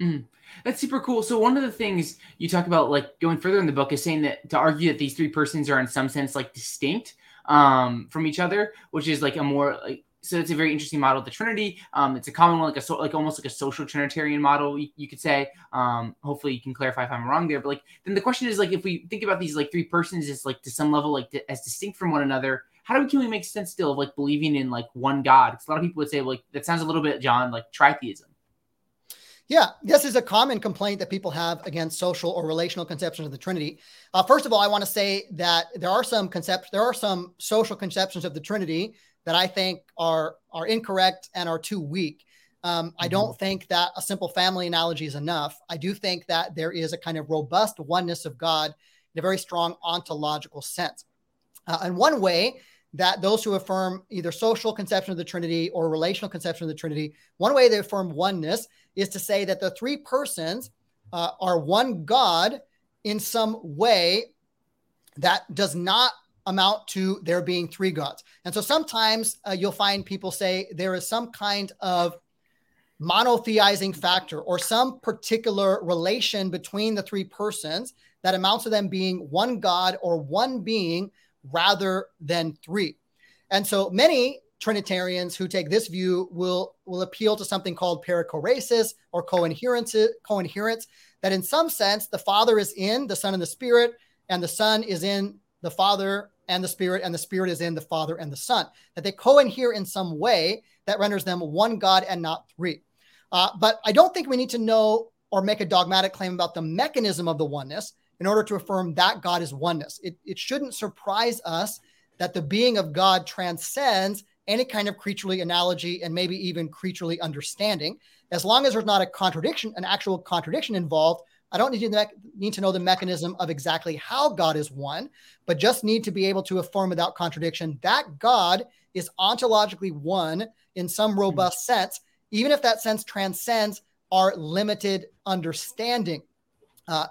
[SPEAKER 1] Mm, that's super cool. So one of the things you talk about, like going further in the book, is saying that to argue that these three persons are in some sense like distinct um, from each other, which is like a more like so it's a very interesting model of the Trinity. Um, it's a common one, like a so, like almost like a social Trinitarian model, you, you could say. Um, hopefully, you can clarify if I'm wrong there. But like, then the question is like, if we think about these like three persons as like to some level like as distinct from one another, how do we can we make sense still of like believing in like one God? Because a lot of people would say like that sounds a little bit John like tritheism.
[SPEAKER 2] Yeah, this is a common complaint that people have against social or relational conceptions of the Trinity. Uh, first of all, I want to say that there are some concepts, there are some social conceptions of the Trinity that I think are are incorrect and are too weak. Um, mm-hmm. I don't think that a simple family analogy is enough. I do think that there is a kind of robust oneness of God in a very strong ontological sense. Uh, and one way that those who affirm either social conception of the Trinity or relational conception of the Trinity, one way they affirm oneness is to say that the three persons uh, are one God in some way that does not amount to there being three gods. And so sometimes uh, you'll find people say there is some kind of monotheizing factor or some particular relation between the three persons that amounts to them being one God or one being rather than three. And so many Trinitarians who take this view will, will appeal to something called perichoresis or coherence, coherence, that in some sense the Father is in the Son and the Spirit, and the Son is in the Father and the Spirit, and the Spirit is in the Father and the Son. That they cohere in some way that renders them one God and not three. Uh, but I don't think we need to know or make a dogmatic claim about the mechanism of the oneness in order to affirm that God is oneness. It, it shouldn't surprise us that the being of God transcends any kind of creaturely analogy and maybe even creaturely understanding. As long as there's not a contradiction, an actual contradiction involved, I don't need to, need to know the mechanism of exactly how God is one, but just need to be able to affirm without contradiction that God is ontologically one in some hmm. robust sense, even if that sense transcends our limited understanding. Uh,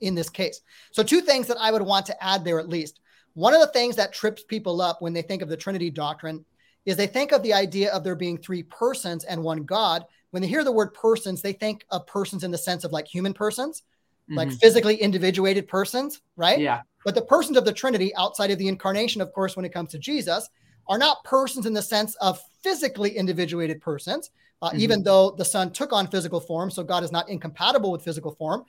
[SPEAKER 2] in this case. So, two things that I would want to add there at least. One of the things that trips people up when they think of the Trinity doctrine is they think of the idea of there being three persons and one God. When they hear the word persons, they think of persons in the sense of like human persons, mm-hmm. like physically individuated persons, right?
[SPEAKER 1] Yeah.
[SPEAKER 2] But the persons of the Trinity outside of the incarnation, of course, when it comes to Jesus, are not persons in the sense of physically individuated persons, uh,
[SPEAKER 1] Mhm.
[SPEAKER 2] even though the Son took on physical form. So God is not incompatible with physical form.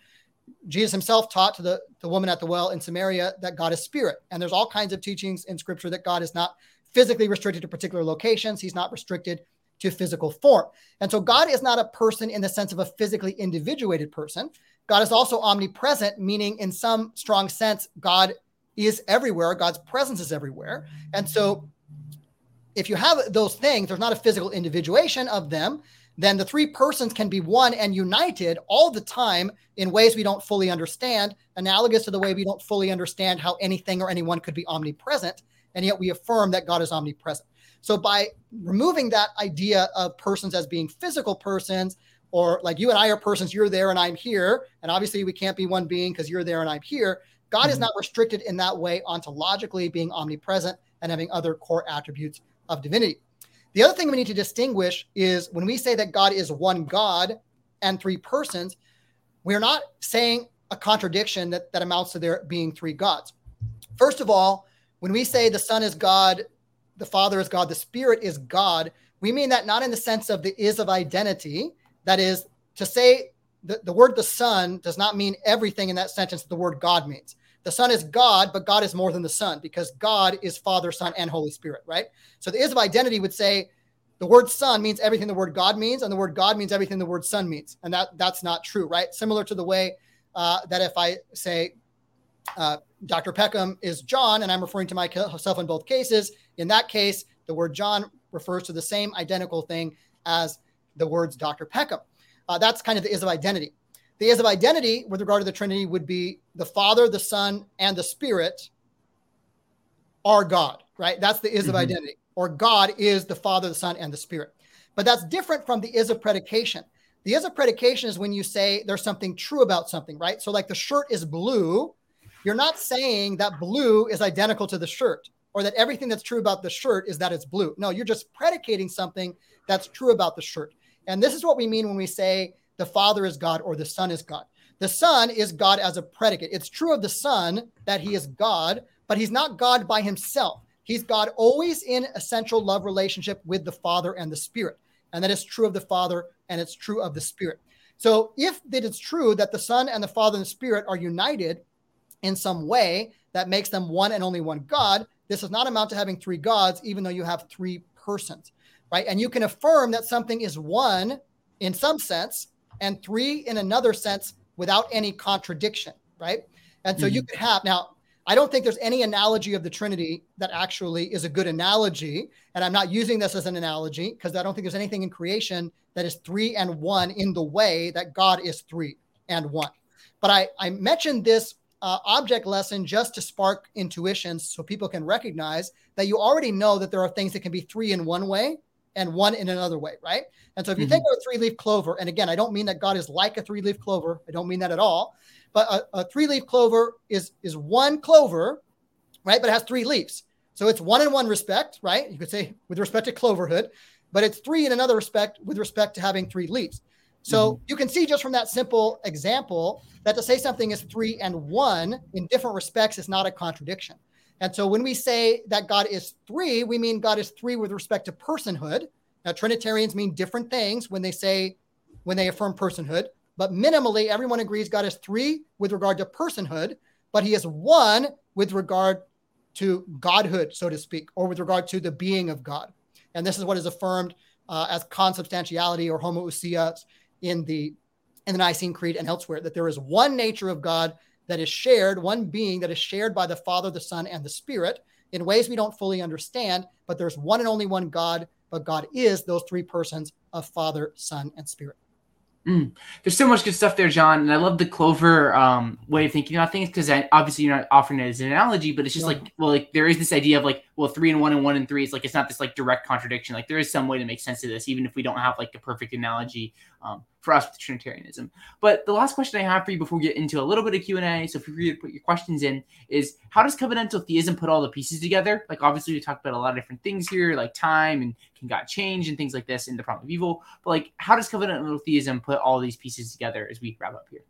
[SPEAKER 2] Jesus himself taught to the, the woman at the well in Samaria that God is spirit. And there's all kinds of teachings in scripture that God is not physically restricted to particular locations, he's not restricted to physical form. And so God is not a person in the sense of a physically individuated person. God is also omnipresent, meaning in some strong sense, God is everywhere. God's presence is everywhere. And so if you have those things, there's not a physical individuation of them, then the three persons can be one and united all the time in ways we don't fully understand, analogous to the way we don't fully understand how anything or anyone could be omnipresent. And yet we affirm that God is omnipresent. So by removing that idea of persons as being physical persons, or like you and I are persons, you're there and I'm here, and obviously we can't be one being because you're there and I'm here. God is
[SPEAKER 1] Mhm.
[SPEAKER 2] not restricted in that way ontologically, being omnipresent and having other core attributes of divinity. The other thing we need to distinguish is when we say that God is one God and three persons, we're not saying a contradiction that, that amounts to there being three gods. First of all, when we say the Son is God, the Father is God, the Spirit is God, we mean that not in the sense of the is of identity. That is to say, the, the word the Son does not mean everything in that sentence that the word God means. The Son is God, but God is more than the Son because God is Father, Son, and Holy Spirit, right? So the is of identity would say the word Son means everything the word God means, and the word God means everything the word Son means, and that that's not true, right? Similar to the way uh, that if I say uh, Dr. Peckham is John, and I'm referring to myself in both cases, in that case, the word John refers to the same identical thing as the words Dr. Peckham. Uh, that's kind of the is of identity. The is of identity with regard to the Trinity would be the Father, the Son, and the Spirit are God, right? That's the is of
[SPEAKER 1] Mhm.
[SPEAKER 2] identity, or God is the Father, the Son, and the Spirit. But that's different from the is of predication. The is of predication is when you say there's something true about something, right? So, like the shirt is blue, you're not saying that blue is identical to the shirt or that everything that's true about the shirt is that it's blue. No, you're just predicating something that's true about the shirt. And this is what we mean when we say the Father is God or the Son is God. The Son is God as a predicate. It's true of the Son that he is God, but he's not God by himself. He's God always in essential love relationship with the Father and the Spirit. And that is true of the Father and it's true of the Spirit. So if it is true that the Son and the Father and the Spirit are united in some way that makes them one and only one God, this does not amount to having three gods, even though you have three persons, right? And you can affirm that something is one in some sense and three in another sense without any contradiction, right? And so you mm-hmm. could have now. I don't think there's any analogy of the Trinity that actually is a good analogy. And I'm not using this as an analogy because I don't think there's anything in creation that is three and one in the way that God is three and one. But I, I mentioned this uh, object lesson just to spark intuitions so people can recognize that you already know that there are things that can be three in one way and one in another way, right? And so if you
[SPEAKER 1] Mhm.
[SPEAKER 2] think of a three leaf clover, and again, I don't mean that God is like a three leaf clover, I don't mean that at all. But a, a three leaf clover is is one clover, right? But it has three leaves. So it's one in one respect, right? You could say with respect to cloverhood, but it's three in another respect with respect to having three leaves. So you can see just from that simple example that to say something is three and one in different respects is not a contradiction. And so when we say that God is three, we mean God is three with respect to personhood. Now, Trinitarians mean different things when they say, when they affirm personhood, but minimally, everyone agrees God is three with regard to personhood, but he is one with regard to godhood, so to speak, or with regard to the being of God. And this is what is affirmed uh, as consubstantiality or homoousios in the in the Nicene Creed and elsewhere, that there is one nature of God that is shared, one being that is shared by the Father, the Son, and the Spirit in ways we don't fully understand, but there's one and only one God, but God is those three persons of Father, Son, and Spirit.
[SPEAKER 1] There's so much good stuff there, John, and I love the Clover um, way of thinking about things because obviously you're not offering it as an analogy, but it's just
[SPEAKER 2] No.
[SPEAKER 1] like, well, like there is this idea of like, well, three and one and one and three. It's like it's not this like direct contradiction. Like there is some way to make sense of this, even if we don't have like a perfect analogy um, for us with Trinitarianism. But the last question I have for you before we get into a little bit of Q and A, so feel free to put your questions in, is how does covenantal theism put all the pieces together? Like obviously we talked about a lot of different things here, like time and can God change and things like this in the problem of evil. But like, how does covenantal theism put all these pieces together as we wrap up here?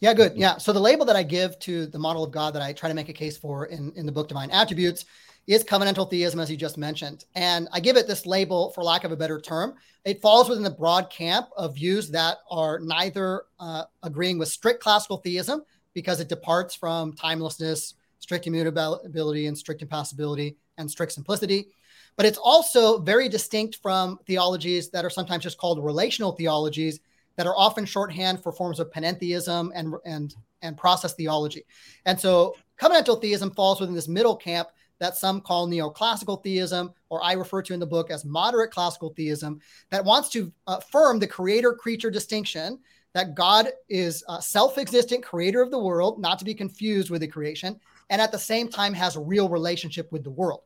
[SPEAKER 2] Yeah, good. Yeah. So the label that I give to the model of God that I try to make a case for in, in the book Divine Attributes is covenantal theism, as you just mentioned. And I give it this label for lack of a better term. It falls within the broad camp of views that are neither uh, agreeing with strict classical theism because it departs from timelessness, strict immutability, and strict impassibility and strict simplicity. But it's also very distinct from theologies that are sometimes just called relational theologies that are often shorthand for forms of panentheism and and and process theology. And so covenantal theism falls within this middle camp that some call neoclassical theism, or I refer to in the book as moderate classical theism, that wants to affirm the creator creature distinction that God is a self existent creator of the world, not to be confused with the creation, and at the same time has a real relationship with the world.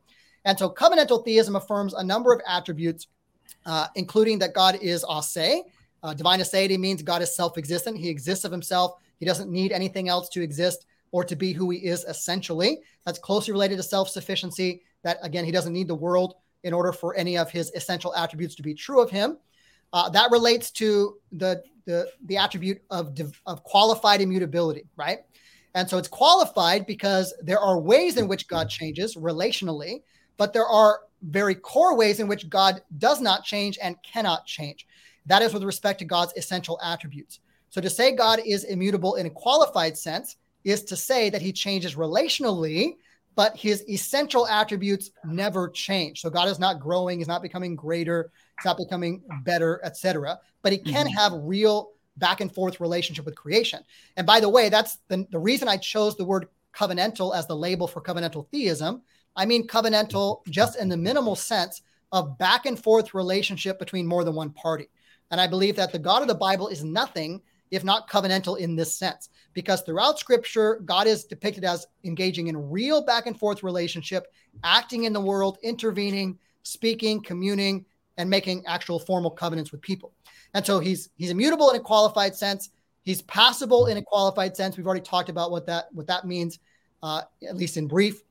[SPEAKER 2] And so covenantal theism affirms a number of attributes, uh, including that God is aseity, uh, divine aseity means God is self existent. He exists of himself. He doesn't need anything else to exist or to be who he is essentially. That's closely related to self sufficiency. That, again, he doesn't need the world in order for any of his essential attributes to be true of him. Uh, that relates to the, the, the attribute of, of qualified immutability, right? And so it's qualified because there are ways in which God changes relationally, but there are very core ways in which God does not change and cannot change. That is with respect to God's essential attributes. So to say God is immutable in a qualified sense is to say that he changes relationally, but his essential attributes never change. So God is not growing, he's not becoming greater, he's not becoming better, etc. But he can mm-hmm. have real back and forth relationship with creation. And by the way, that's the, the reason I chose the word covenantal as the label for covenantal theism. I mean covenantal just in the minimal sense of back and forth relationship between more than one party. And I believe that the God of the Bible is nothing if not covenantal in this sense, because throughout scripture, God is depicted as engaging in real back and forth relationship, acting in the world, intervening, speaking, communing, and making actual formal covenants with people. And so he's he's immutable in a qualified sense. He's passible in a qualified sense. We've already talked about what that what that means, uh, at least in brief.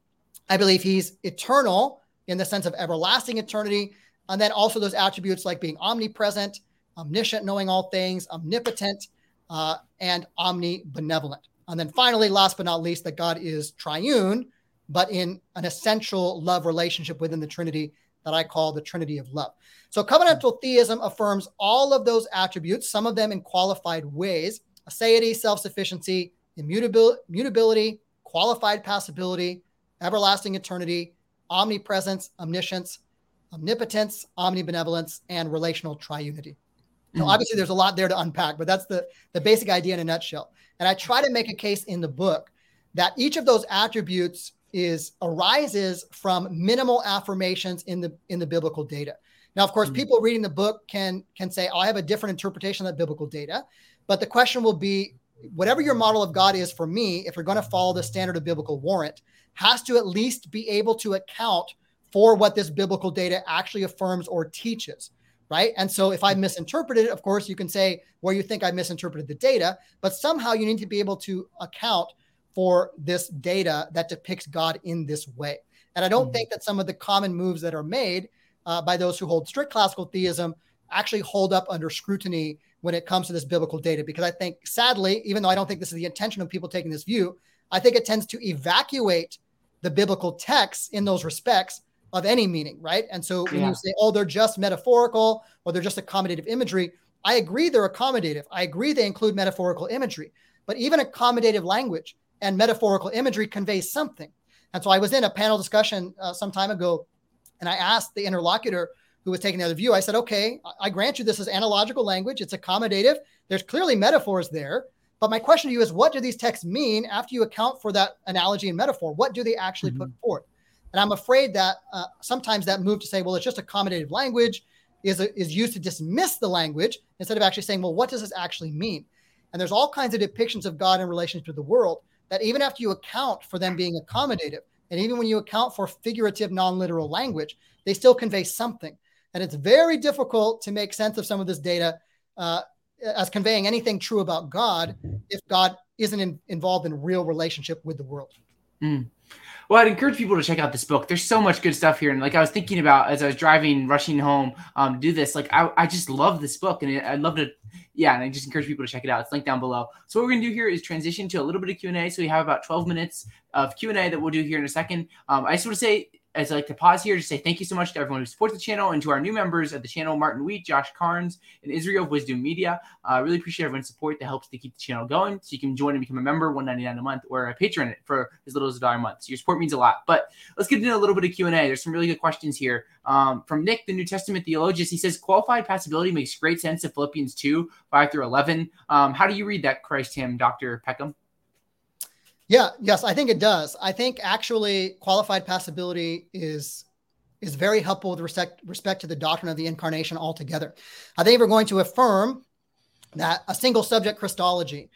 [SPEAKER 2] I believe he's eternal in the sense of everlasting eternity, and then also those attributes like being omnipresent, omniscient, knowing all things, omnipotent, uh, and omnibenevolent. And then finally, last but not least, that God is triune, but in an essential love relationship within the Trinity that I call the Trinity of love. So covenantal theism affirms all of those attributes, some of them in qualified ways aseity, self sufficiency, immutability, qualified passibility, everlasting eternity, omnipresence, omniscience, omnipotence, omnibenevolence, and relational triunity. Mm. obviously there's a lot there to unpack, but that's the, the basic idea in a nutshell. And I try to make a case in the book that each of those attributes is arises from minimal affirmations in the in the biblical data. Now, of course, mm. people reading the book can can say, oh, I have a different interpretation of that biblical data. But the question will be, whatever your model of God is for me, if you're going to follow the standard of biblical warrant, has to at least be able to account for what this biblical data actually affirms or teaches right? And so if I misinterpreted it, of course, you can say where you think I misinterpreted the data, but somehow you need to be able to account for this data that depicts God in this way. And I don't mm-hmm. think that some of the common moves that are made uh, by those who hold strict classical theism actually hold up under scrutiny when it comes to this biblical data. Because I think, sadly, even though I don't think this is the intention of people taking this view, I think it tends to evacuate the biblical texts in those respects of any meaning, right? And so when yeah. you say, oh, they're just metaphorical or they're just accommodative imagery, I agree they're accommodative. I agree they include metaphorical imagery, but even accommodative language and metaphorical imagery conveys something. And so I was in a panel discussion uh, some time ago, and I asked the interlocutor who was taking the other view, I said, okay, I grant you this is analogical language, it's accommodative. There's clearly metaphors there. But my question to you is, what do these texts mean after you account for that analogy and metaphor? What do they actually mm-hmm. put forth? And I'm afraid that uh, sometimes that move to say, well, it's just accommodative language is, is used to dismiss the language instead of actually saying, well, what does this actually mean? And there's all kinds of depictions of God in relation to the world that even after you account for them being accommodative, and even when you account for figurative, non literal language, they still convey something. And it's very difficult to make sense of some of this data uh, as conveying anything true about God if God isn't in, involved in real relationship with the world.
[SPEAKER 1] Mm. Well, I'd encourage people to check out this book. There's so much good stuff here, and like I was thinking about as I was driving, rushing home, um, to do this. Like I, I just love this book, and I'd love to, yeah. And I just encourage people to check it out. It's linked down below. So what we're gonna do here is transition to a little bit of Q and A. So we have about 12 minutes of Q and A that we'll do here in a second. Um, I just want to say as I like to pause here to say thank you so much to everyone who supports the channel and to our new members of the channel, Martin Wheat, Josh Carnes, and Israel of Wisdom Media. I uh, really appreciate everyone's support that helps to keep the channel going. So you can join and become a member, one ninety nine a month, or a patron for as little as a dollar a month. So your support means a lot. But let's get into a little bit of Q and A. There's some really good questions here um, from Nick, the New Testament theologist. He says qualified passibility makes great sense of Philippians two five through eleven. Um, how do you read that, Christ hymn, Doctor Peckham?
[SPEAKER 2] Yeah, yes, I think it does. I think actually qualified passibility is is very helpful with respect, respect to the doctrine of the incarnation altogether. I think we're going to affirm that a single subject Christology,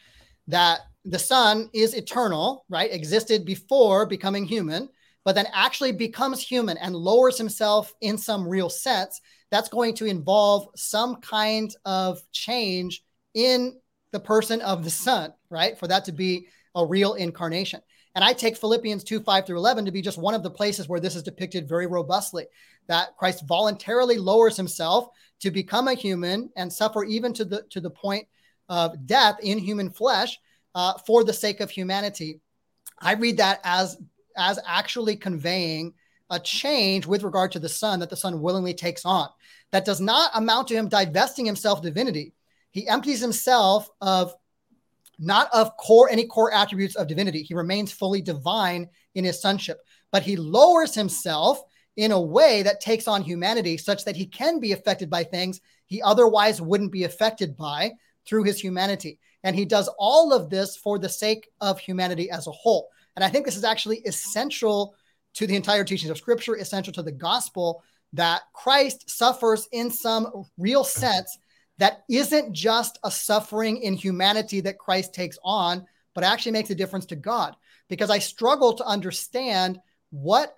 [SPEAKER 2] that the Son is eternal, right? Existed before becoming human, but then actually becomes human and lowers himself in some real sense. That's going to involve some kind of change in the person of the Son, right? For that to be a real incarnation. And I take Philippians 2 5 through 11 to be just one of the places where this is depicted very robustly that Christ voluntarily lowers himself to become a human and suffer even to the, to the point of death in human flesh uh, for the sake of humanity. I read that as, as actually conveying a change with regard to the Son that the Son willingly takes on. That does not amount to him divesting himself divinity. He empties himself of not of core any core attributes of divinity. He remains fully divine in his sonship, but he lowers himself in a way that takes on humanity such that he can be affected by things he otherwise wouldn't be affected by through his humanity. And he does all of this for the sake of humanity as a whole. And I think this is actually essential to the entire teachings of scripture, essential to the gospel that Christ suffers in some real sense that isn't just a suffering in humanity that Christ takes on, but actually makes a difference to God. Because I struggle to understand what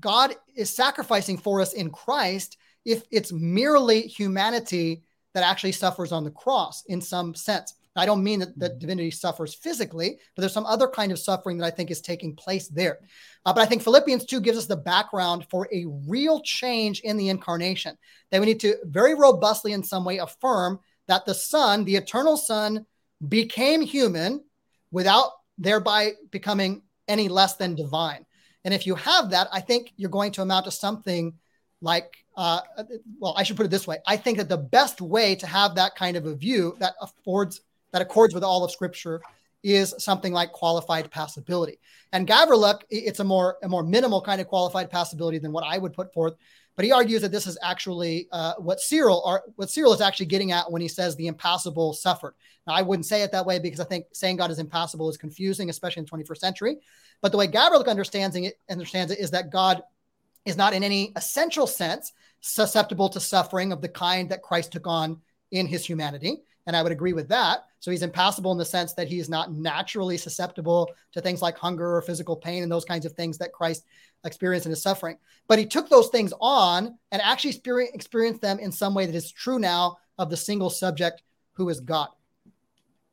[SPEAKER 2] God is sacrificing for us in Christ if it's merely humanity that actually suffers on the cross in some sense. I don't mean that, that divinity suffers physically, but there's some other kind of suffering that I think is taking place there. Uh, but I think Philippians 2 gives us the background for a real change in the incarnation that we need to very robustly, in some way, affirm that the Son, the eternal Son, became human without thereby becoming any less than divine. And if you have that, I think you're going to amount to something like, uh, well, I should put it this way. I think that the best way to have that kind of a view that affords that accords with all of Scripture is something like qualified passibility. And Gavrilyuk, it's a more a more minimal kind of qualified passibility than what I would put forth. But he argues that this is actually uh, what Cyril are what Cyril is actually getting at when he says the impassible suffered. Now, I wouldn't say it that way because I think saying God is impassible is confusing, especially in the 21st century. But the way Gavrilyuk understands it, understands it is that God is not in any essential sense susceptible to suffering of the kind that Christ took on in his humanity. And I would agree with that. So he's impassible in the sense that he is not naturally susceptible to things like hunger or physical pain and those kinds of things that Christ experienced in his suffering. But he took those things on and actually experienced them in some way that is true now of the single subject who is God.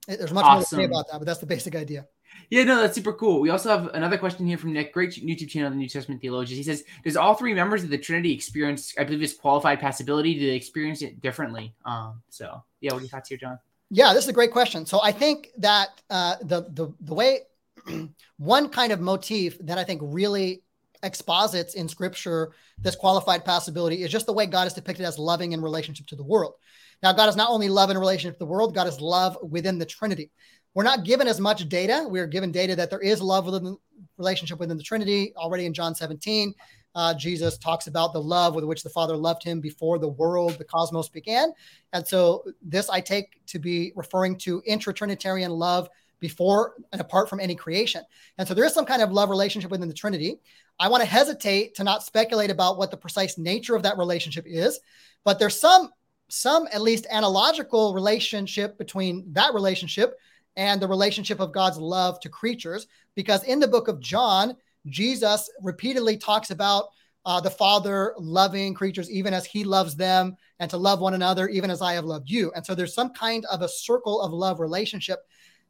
[SPEAKER 2] There's much awesome. more to say about that, but that's the basic idea.
[SPEAKER 1] Yeah, no, that's super cool. We also have another question here from Nick, great YouTube channel, the New Testament Theologians. He says, "Does all three members of the Trinity experience, I believe, it's qualified passibility? Do they experience it differently?" Um, so, yeah, what are your thoughts here, John?
[SPEAKER 2] Yeah, this is a great question. So, I think that uh, the the the way one kind of motif that I think really exposits in Scripture this qualified passibility is just the way God is depicted as loving in relationship to the world. Now, God is not only love in relationship to the world; God is love within the Trinity. We're not given as much data. We're given data that there is love within the relationship within the Trinity. Already in John 17, uh, Jesus talks about the love with which the Father loved him before the world, the cosmos began. And so this I take to be referring to intra-Trinitarian love before and apart from any creation. And so there is some kind of love relationship within the Trinity. I want to hesitate to not speculate about what the precise nature of that relationship is, but there's some some at least analogical relationship between that relationship and the relationship of God's love to creatures. Because in the book of John, Jesus repeatedly talks about uh, the Father loving creatures even as he loves them, and to love one another even as I have loved you. And so there's some kind of a circle of love relationship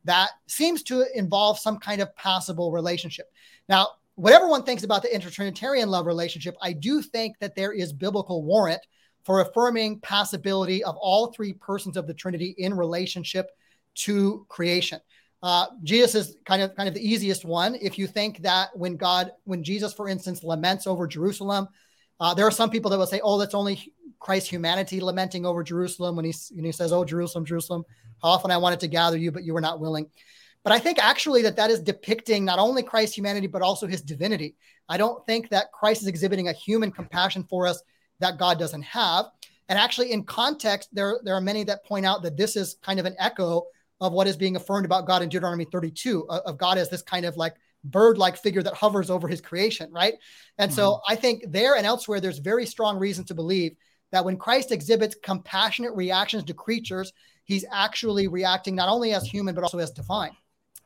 [SPEAKER 2] that seems to involve some kind of passible relationship. Now, whatever one thinks about the intertrinitarian love relationship, I do think that there is biblical warrant for affirming passibility of all three persons of the Trinity in relationship to creation. Uh, Jesus is kind of kind of the easiest one. If you think that when God, when Jesus, for instance, laments over Jerusalem, uh, there are some people that will say, "Oh, that's only Christ's humanity lamenting over Jerusalem." When he when he says, "Oh, Jerusalem, Jerusalem, how often I wanted to gather you, but you were not willing." But I think actually that that is depicting not only Christ's humanity but also his divinity. I don't think that Christ is exhibiting a human compassion for us that God doesn't have. And actually, in context, there there are many that point out that this is kind of an echo of what is being affirmed about God in Deuteronomy 32 of God as this kind of like bird-like figure that hovers over his creation, right? And mm-hmm. so I think there and elsewhere there's very strong reason to believe that when Christ exhibits compassionate reactions to creatures, he's actually reacting not only as human but also as divine.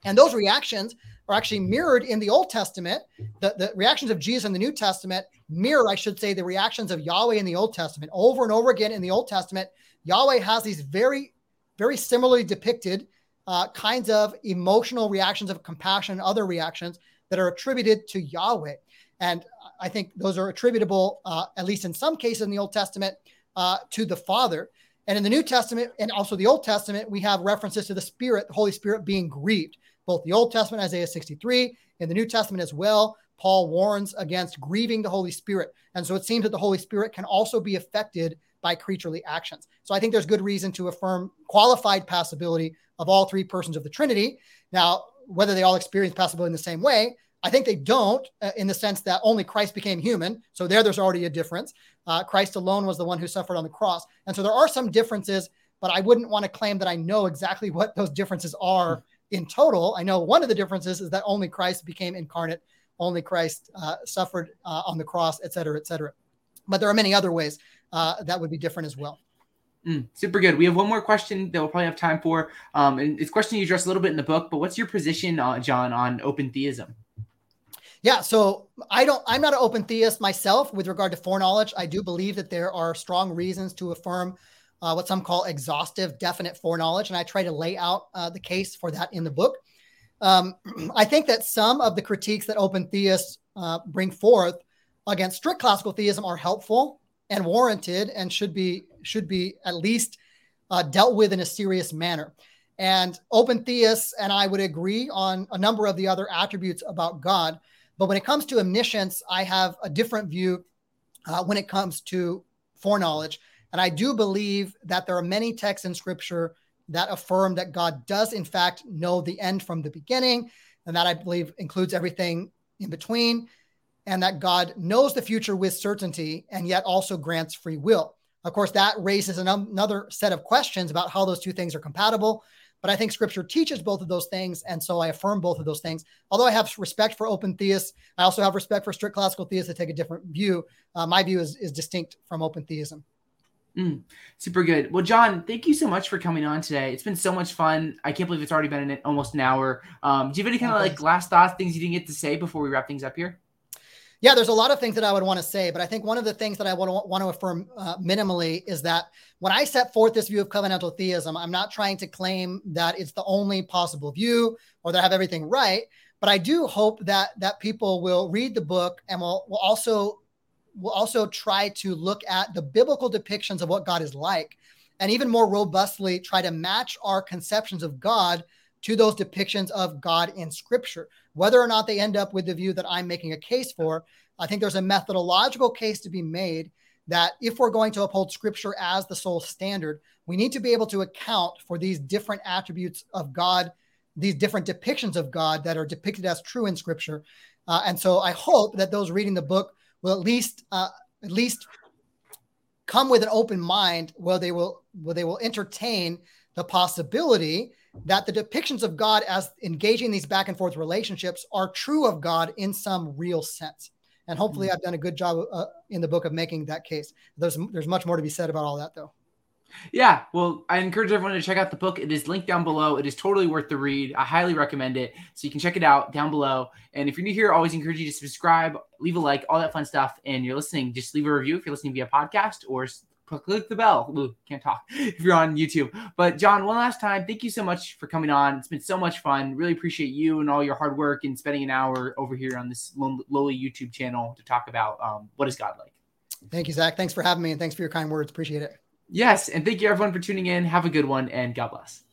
[SPEAKER 2] And those reactions are actually mirrored in the Old Testament. The, the reactions of Jesus in the New Testament mirror, I should say, the reactions of Yahweh in the Old Testament. Over and over again in the Old Testament, Yahweh has these very very similarly depicted uh, kinds of emotional reactions of compassion and other reactions that are attributed to Yahweh. And I think those are attributable, uh, at least in some cases in the Old Testament, uh, to the Father. And in the New Testament and also the Old Testament, we have references to the Spirit, the Holy Spirit being grieved. Both the Old Testament, Isaiah 63, in the New Testament as well, Paul warns against grieving the Holy Spirit. And so it seems that the Holy Spirit can also be affected by creaturely actions. So I think there's good reason to affirm qualified passibility of all three persons of the Trinity. Now, whether they all experience passibility in the same way, I think they don't uh, in the sense that only Christ became human. So there, there's already a difference. Uh, Christ alone was the one who suffered on the cross. And so there are some differences, but I wouldn't want to claim that I know exactly what those differences are in total. I know one of the differences is that only Christ became incarnate, only Christ uh, suffered uh, on the cross, et cetera, et cetera. But there are many other ways uh, that would be different as well.
[SPEAKER 1] Mm, super good. We have one more question that we'll probably have time for. Um, and it's a question you address a little bit in the book, but what's your position, uh, John, on open theism?
[SPEAKER 2] Yeah, so I don't. I'm not an open theist myself with regard to foreknowledge. I do believe that there are strong reasons to affirm uh, what some call exhaustive, definite foreknowledge, and I try to lay out uh, the case for that in the book. Um, I think that some of the critiques that open theists uh, bring forth against strict classical theism are helpful and warranted and should be should be at least uh, dealt with in a serious manner. And open theists and I would agree on a number of the other attributes about God. But when it comes to omniscience, I have a different view uh, when it comes to foreknowledge. And I do believe that there are many texts in scripture that affirm that God does, in fact, know the end from the beginning. And that I believe includes everything in between and that God knows the future with certainty and yet also grants free will. Of course, that raises another set of questions about how those two things are compatible. But I think scripture teaches both of those things. And so I affirm both of those things. Although I have respect for open theists, I also have respect for strict classical theists that take a different view. Uh, my view is, is distinct from open theism.
[SPEAKER 1] Mm, super good. Well, John, thank you so much for coming on today. It's been so much fun. I can't believe it's already been an, almost an hour. Um, do you have any kind of like last thoughts, things you didn't get to say before we wrap things up here?
[SPEAKER 2] Yeah, there's a lot of things that I would want to say, but I think one of the things that I want to, want to affirm uh, minimally is that when I set forth this view of covenantal theism, I'm not trying to claim that it's the only possible view or that I have everything right, but I do hope that that people will read the book and will, will also will also try to look at the biblical depictions of what God is like, and even more robustly try to match our conceptions of God to those depictions of God in Scripture. Whether or not they end up with the view that I'm making a case for, I think there's a methodological case to be made that if we're going to uphold Scripture as the sole standard, we need to be able to account for these different attributes of God, these different depictions of God that are depicted as true in Scripture. Uh, and so I hope that those reading the book will at least uh, at least come with an open mind where they will where they will entertain the possibility that the depictions of God as engaging these back and forth relationships are true of God in some real sense. And hopefully, mm-hmm. I've done a good job uh, in the book of making that case. There's there's much more to be said about all that, though.
[SPEAKER 1] Yeah, well, I encourage everyone to check out the book. It is linked down below. It is totally worth the read. I highly recommend it. So you can check it out down below. And if you're new here, I always encourage you to subscribe, leave a like, all that fun stuff. And you're listening, just leave a review if you're listening via podcast or click the bell. Ooh, can't talk if you're on YouTube. But John, one last time, thank you so much for coming on. It's been so much fun. Really appreciate you and all your hard work and spending an hour over here on this lowly YouTube channel to talk about um, what is God like.
[SPEAKER 2] Thank you, Zach. Thanks for having me and thanks for your kind words. Appreciate it.
[SPEAKER 1] Yes, and thank you everyone for tuning in. Have a good one and God bless.